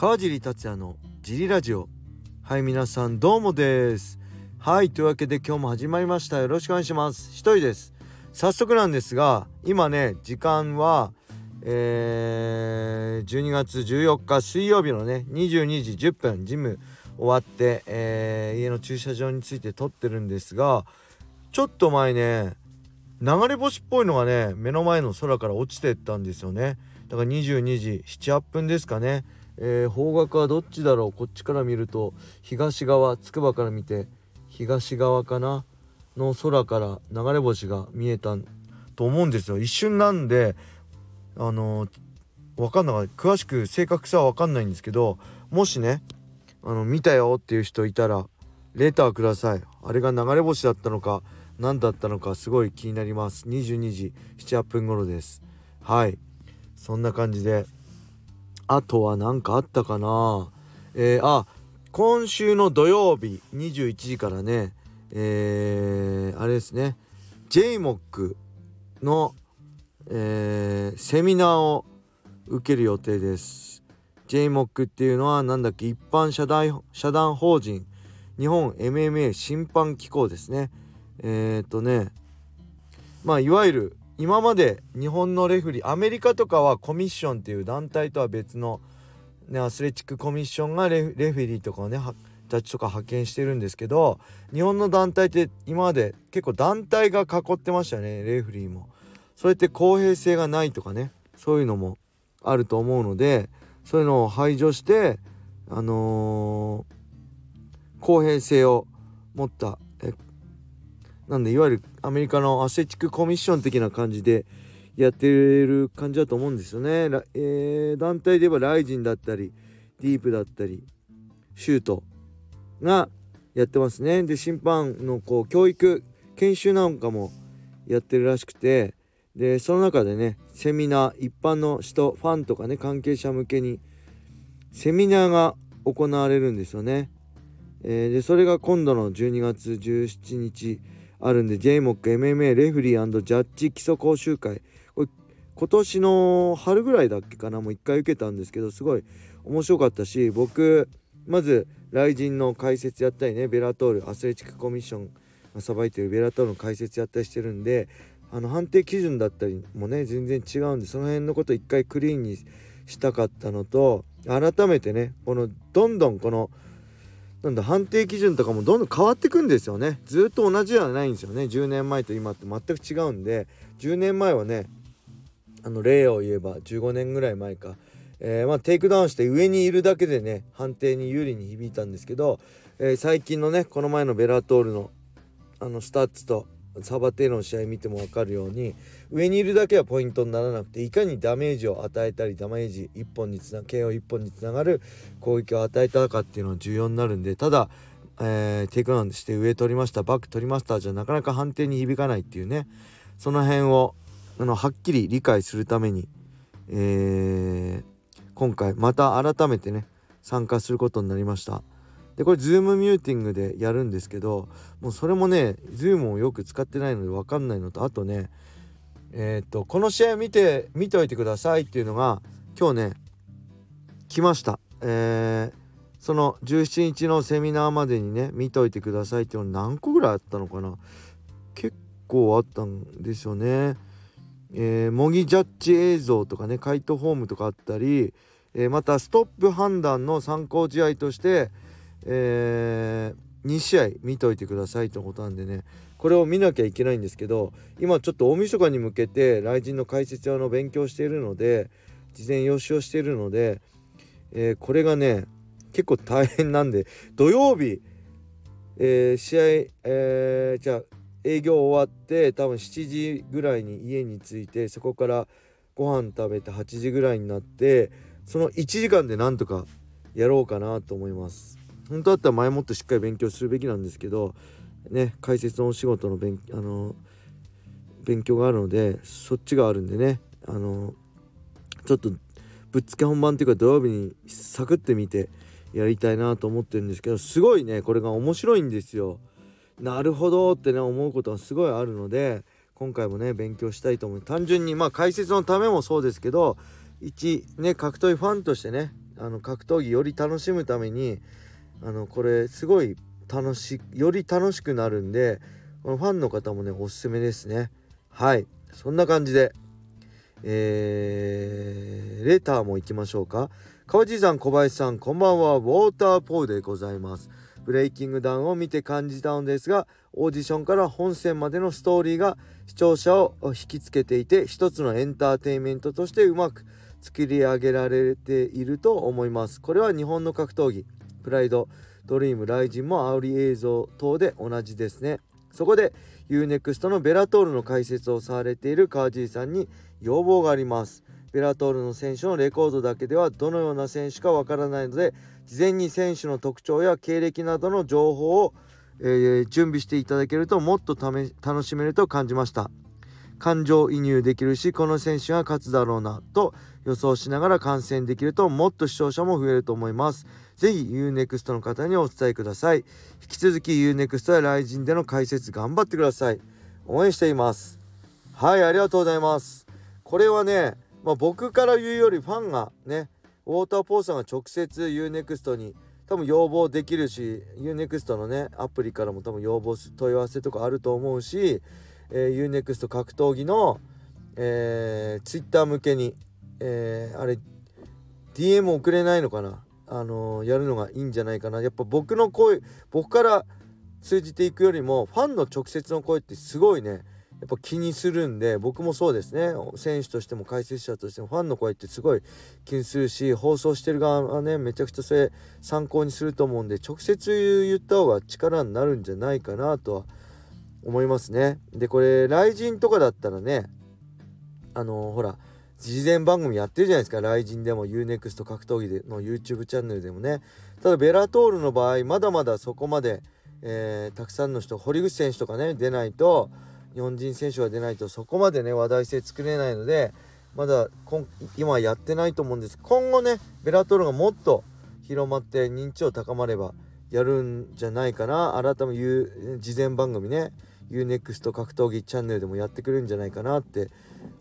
川尻達也のジリラジオ。はい皆さんどうもです。はいというわけで今日も始まりました。よろしくお願いします。一人です。早速なんですが今ね時間はえー、12月14日水曜日のね22時10分ジム終わって、えー、家の駐車場について撮ってるんですがちょっと前ね流れ星っぽいのがね目の前の空から落ちてったんですよね。だから22時78分ですかね、えー、方角はどっちだろう？こっちから見ると東側つくばから見て東側かな？の空から流れ星が見えたと思うんですよ。一瞬なんであの分かんなかった詳しく正確さは分かんないんですけどもしねあの見たよっていう人いたらレターください。あれが流れ星だったのか何だったのかすごい気になります。22時78分頃です。はい。そんな感じであとは何かあったかな？えー、あ今週の土曜日21時からねえー、あれですね JMOC の、えー、セミナーを受ける予定です。JMOC っていうのは何だっけ一般社団社団法人日本 MMA 審判機構ですね。えっ、ー、とねまあいわゆる今まで日本のレフリーアメリカとかはコミッションっていう団体とは別の、ね、アスレチックコミッションがレフェリーとかをねたちとか派遣してるんですけど日本の団体って今まで結構団体が囲ってましたねレフリーも。それって公平性がないとかねそういうのもあると思うのでそういうのを排除してあのー、公平性を持ったなんでいわゆるアメリカのアスレチックコミッション的な感じでやってる感じだと思うんですよね。えー、団体で言えばライジンだったりディープだったりシュートがやってますね。で審判のこう教育研修なんかもやってるらしくてでその中でねセミナー一般の人ファンとかね関係者向けにセミナーが行われるんですよね。えー、でそれが今度の12月17日あるんで JMOCMMA レフリージャッジ基礎講習会。これ今年の春ぐらいだっけかな？もう一回受けたんですけどすごい面白かったし僕まず雷神の解説やったりねベラトールアスレチックコミッションがさばいてるベラトールの解説やったりしてるんであの判定基準だったりもね全然違うんでその辺のこと一回クリーンにしたかったのと改めてねこのどんどんこのなんだ判定基準とかもどんどん変わってくんですよね。ずっと同じではないんですよね。10年前と今って全く違うんで。10年前はねあの例を言えば15年ぐらい前か、えー、まあ、テイクダウンして上にいるだけでね判定に有利に響いたんですけど、えー、最近のねこの前のベラトールのあのスタッツとサバテロの試合見ても分かるように上にいるだけはポイントにならなくていかにダメージを与えたりダメージ1本につな KO1 本につながる攻撃を与えたかっていうのは重要になるんでただ、えー、テイクダウンして上取りましたバック取りましたじゃなかなか判定に響かないっていうねその辺をあのはっきり理解するために、えー、今回また改めてね参加することになりました。でこれ Zoom ミューティングでやるんですけどもうそれもね Zoom をよく使ってないので分かんないのとあとねえっ、とこの試合見て見ておいてくださいっていうのが今日ね来ました。えー、その17日のセミナーまでにね見ておいてくださいっていうの何個ぐらいあったのかな。結構あったんですよね。えー、模擬ジャッジ映像とかね回答フォームとかあったり、えー、またストップ判断の参考試合としてえー、2試合見といてくださいってことなんでねこれを見なきゃいけないんですけど今ちょっと大晦日に向けて雷神の解説用の勉強しているので事前予習をしているので、えー、これがね結構大変なんで土曜日、えー、試合、えー、じゃあ営業終わって多分7時ぐらいに家に着いてそこからご飯食べて8時ぐらいになってその1時間でなんとかやろうかなと思います。本当だったら前もってしっかり勉強するべきなんですけどね解説のお仕事の勉あの勉強があるのでそっちがあるんでねあのちょっとぶっつけ本番っていうか土曜日にサクって見てやりたいなと思ってるんですけどすごいねこれが面白いんですよ。なるほどってね思うことがすごいあるので今回もね勉強したいと思う単純にまあ解説のためもそうですけど一ね格闘技ファンとしてねあの格闘技より楽しむためにあのこれすごい楽しより楽しくなるんでこのファンの方もねおすすめですね。はい。そんな感じでえー、レターも行きましょうか。川地さん小林さんこんばんは。ウォーターポーでございます。ブレイキングダウンを見て感じたのですがオーディションから本戦までのストーリーが視聴者を引きつけていて一つのエンターテインメントとしてうまく作り上げられていると思います。これは日本の格闘技。プライドドリームライジンも煽り映像等で同じですね。そこで UNEXT のベラトールの解説をされている川尻さんに要望があります。ベラトールの選手のレコードだけではどのような選手かわからないので事前に選手の特徴や経歴などの情報を、えー、準備していただけるともっと楽しめると感じました。感情移入できるしこの選手が勝つだろうなと予想しながら観戦できるともっと視聴者も増えると思います。ぜひ UNEXT の方にお伝えください。引き続き UNEXT や RIZIN での解説頑張ってください。応援しています。はいありがとうございます。これはね、まあ、僕から言うよりファンがねウォーターポーさんが直接 UNEXT に多分要望できるし UNEXT のねアプリからも多分要望問い合わせとかあると思うし、えー、UNEXT 格闘技の、えー、Twitter 向けに、えー、あれ DM 送れないのかな？あのー、やるのがいいんじゃないかな。やっぱ僕の声僕から通じていくよりもファンの直接の声ってすごいねやっぱ気にするんで僕もそうですね。選手としても解説者としてもファンの声ってすごい気にするし放送してる側はねめちゃくちゃそれ参考にすると思うんで直接言った方が力になるんじゃないかなとは思いますね。でこれ雷神とかだったらねあのー、ほら事前番組やってるじゃないですか。雷神でも UNEXT 格闘技での YouTube チャンネルでもね。ただベラトールの場合まだまだそこまで、えー、たくさんの人堀口選手とかね出ないと日本人選手が出ないとそこまでね話題性作れないのでまだ今やってないと思うんです。今後ねベラトールがもっと広まって認知度高まればやるんじゃないかな。改め言う事前番組ね。UNEXT 格闘技チャンネルでもやってくれるんじゃないかなって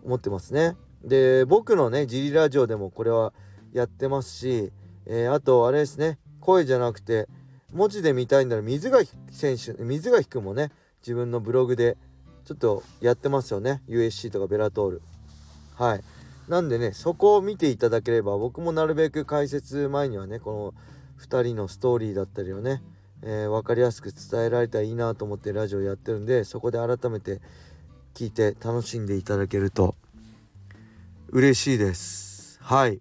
思ってますね。で僕のねジリラジオでもこれはやってますし、えー、あとあれですね。声じゃなくて文字で見たいんなら水垣選手水垣君もね自分のブログでちょっとやってますよね。USC とかベラトール。はい。なんでねそこを見ていただければ僕もなるべく解説前にはねこの2人のストーリーだったりをね、えー、分かりやすく伝えられたらいいなと思ってラジオやってるんでそこで改めて聞いて楽しんでいただけると嬉しいです。はい。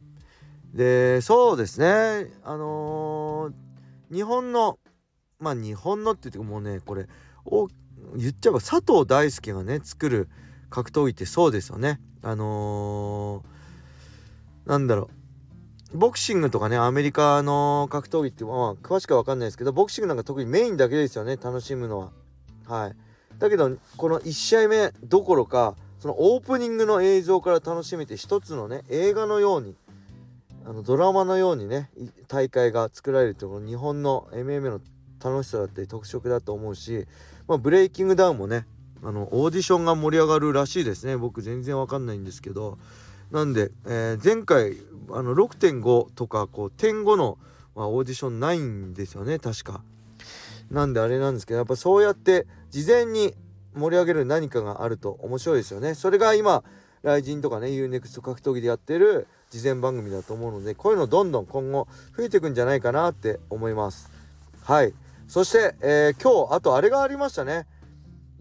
でそうですね。あのー、日本のまあ日本のって言ってもうねこれ言っちゃえば佐藤大輔がね作る格闘技ってそうですよね。あのー、なんだろう。ボクシングとかねアメリカの格闘技ってまあ詳しくは分かんないですけどボクシングなんか特にメインだけですよね楽しむのは。はい。だけどこの1試合目どころかそのオープニングの映像から楽しめて一つのね映画のようにあのドラマのようにね大会が作られるっていうの日本の MMA の楽しさだったり特色だと思うしまあ、ブレイキングダウンもねあのオーディションが盛り上がるらしいですね。僕全然わかんないんですけど。なんで、えー、前回あの6.5とかこう点5の、まあ、オーディションないんですよね確か。なんであれなんですけどやっぱそうやって事前に盛り上げる何かがあると面白いですよね。それが今ライジンとかね UNEXT 格闘技でやってる事前番組だと思うのでこういうのどんどん今後増えていくんじゃないかなって思います。はいそして、えー、今日あとあれがありましたね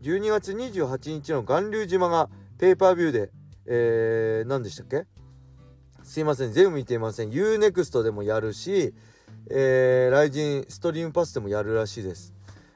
12月28日の巌流島がペーパービューで、えー、何でしたっけ？すいません全部見ていません。UNEXT でもやるし、えー、ライジンストリームパスでもやるらしいです。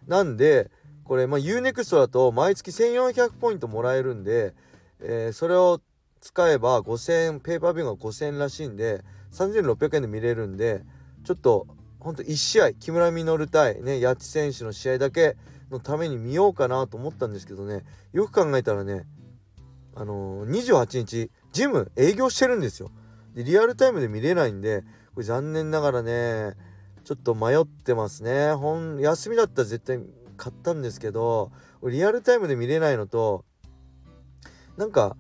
なんでこれ、まあ、UNEXT だと毎月1400ポイントもらえるんで、えー、それを使えば5000ペーパービューが5000円らしいんで3600円で見れるんでちょっとほんと1試合木村稔対ね八千選手の試合だけのために見ようかなと思ったんですけどねよく考えたらねあのー、28日ジム営業してるんですよ。でリアルタイムで見れないんでこれ残念ながらねちょっと迷ってますね。ほん休みだったら絶対買ったんですけどリアルタイムで見れないのとなんか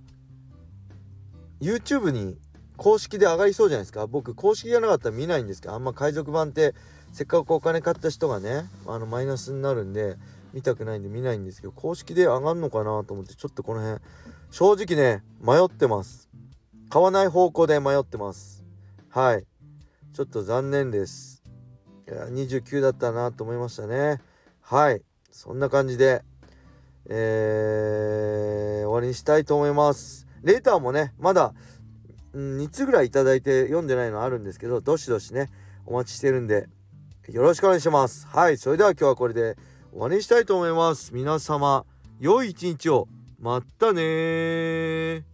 YouTube に公式で上がりそうじゃないですか。僕公式じゃなかったら見ないんですけどあんま海賊版ってせっかくお金買った人がねあのマイナスになるんで見たくないんで見ないんですけど公式で上がるのかなと思ってちょっとこの辺正直ね迷ってます。買わない方向で迷ってます。はい。ちょっと残念です。いや29だったなと思いましたね。はい。そんな感じでえー、終わりにしたいと思います。レーターもねまだ、うん、2つぐらい頂いて読んでないのあるんですけどどしどしねお待ちしてるんでよろしくお願いします。はい。それでは今日はこれで終わりにしたいと思います。皆様良い一日を。またね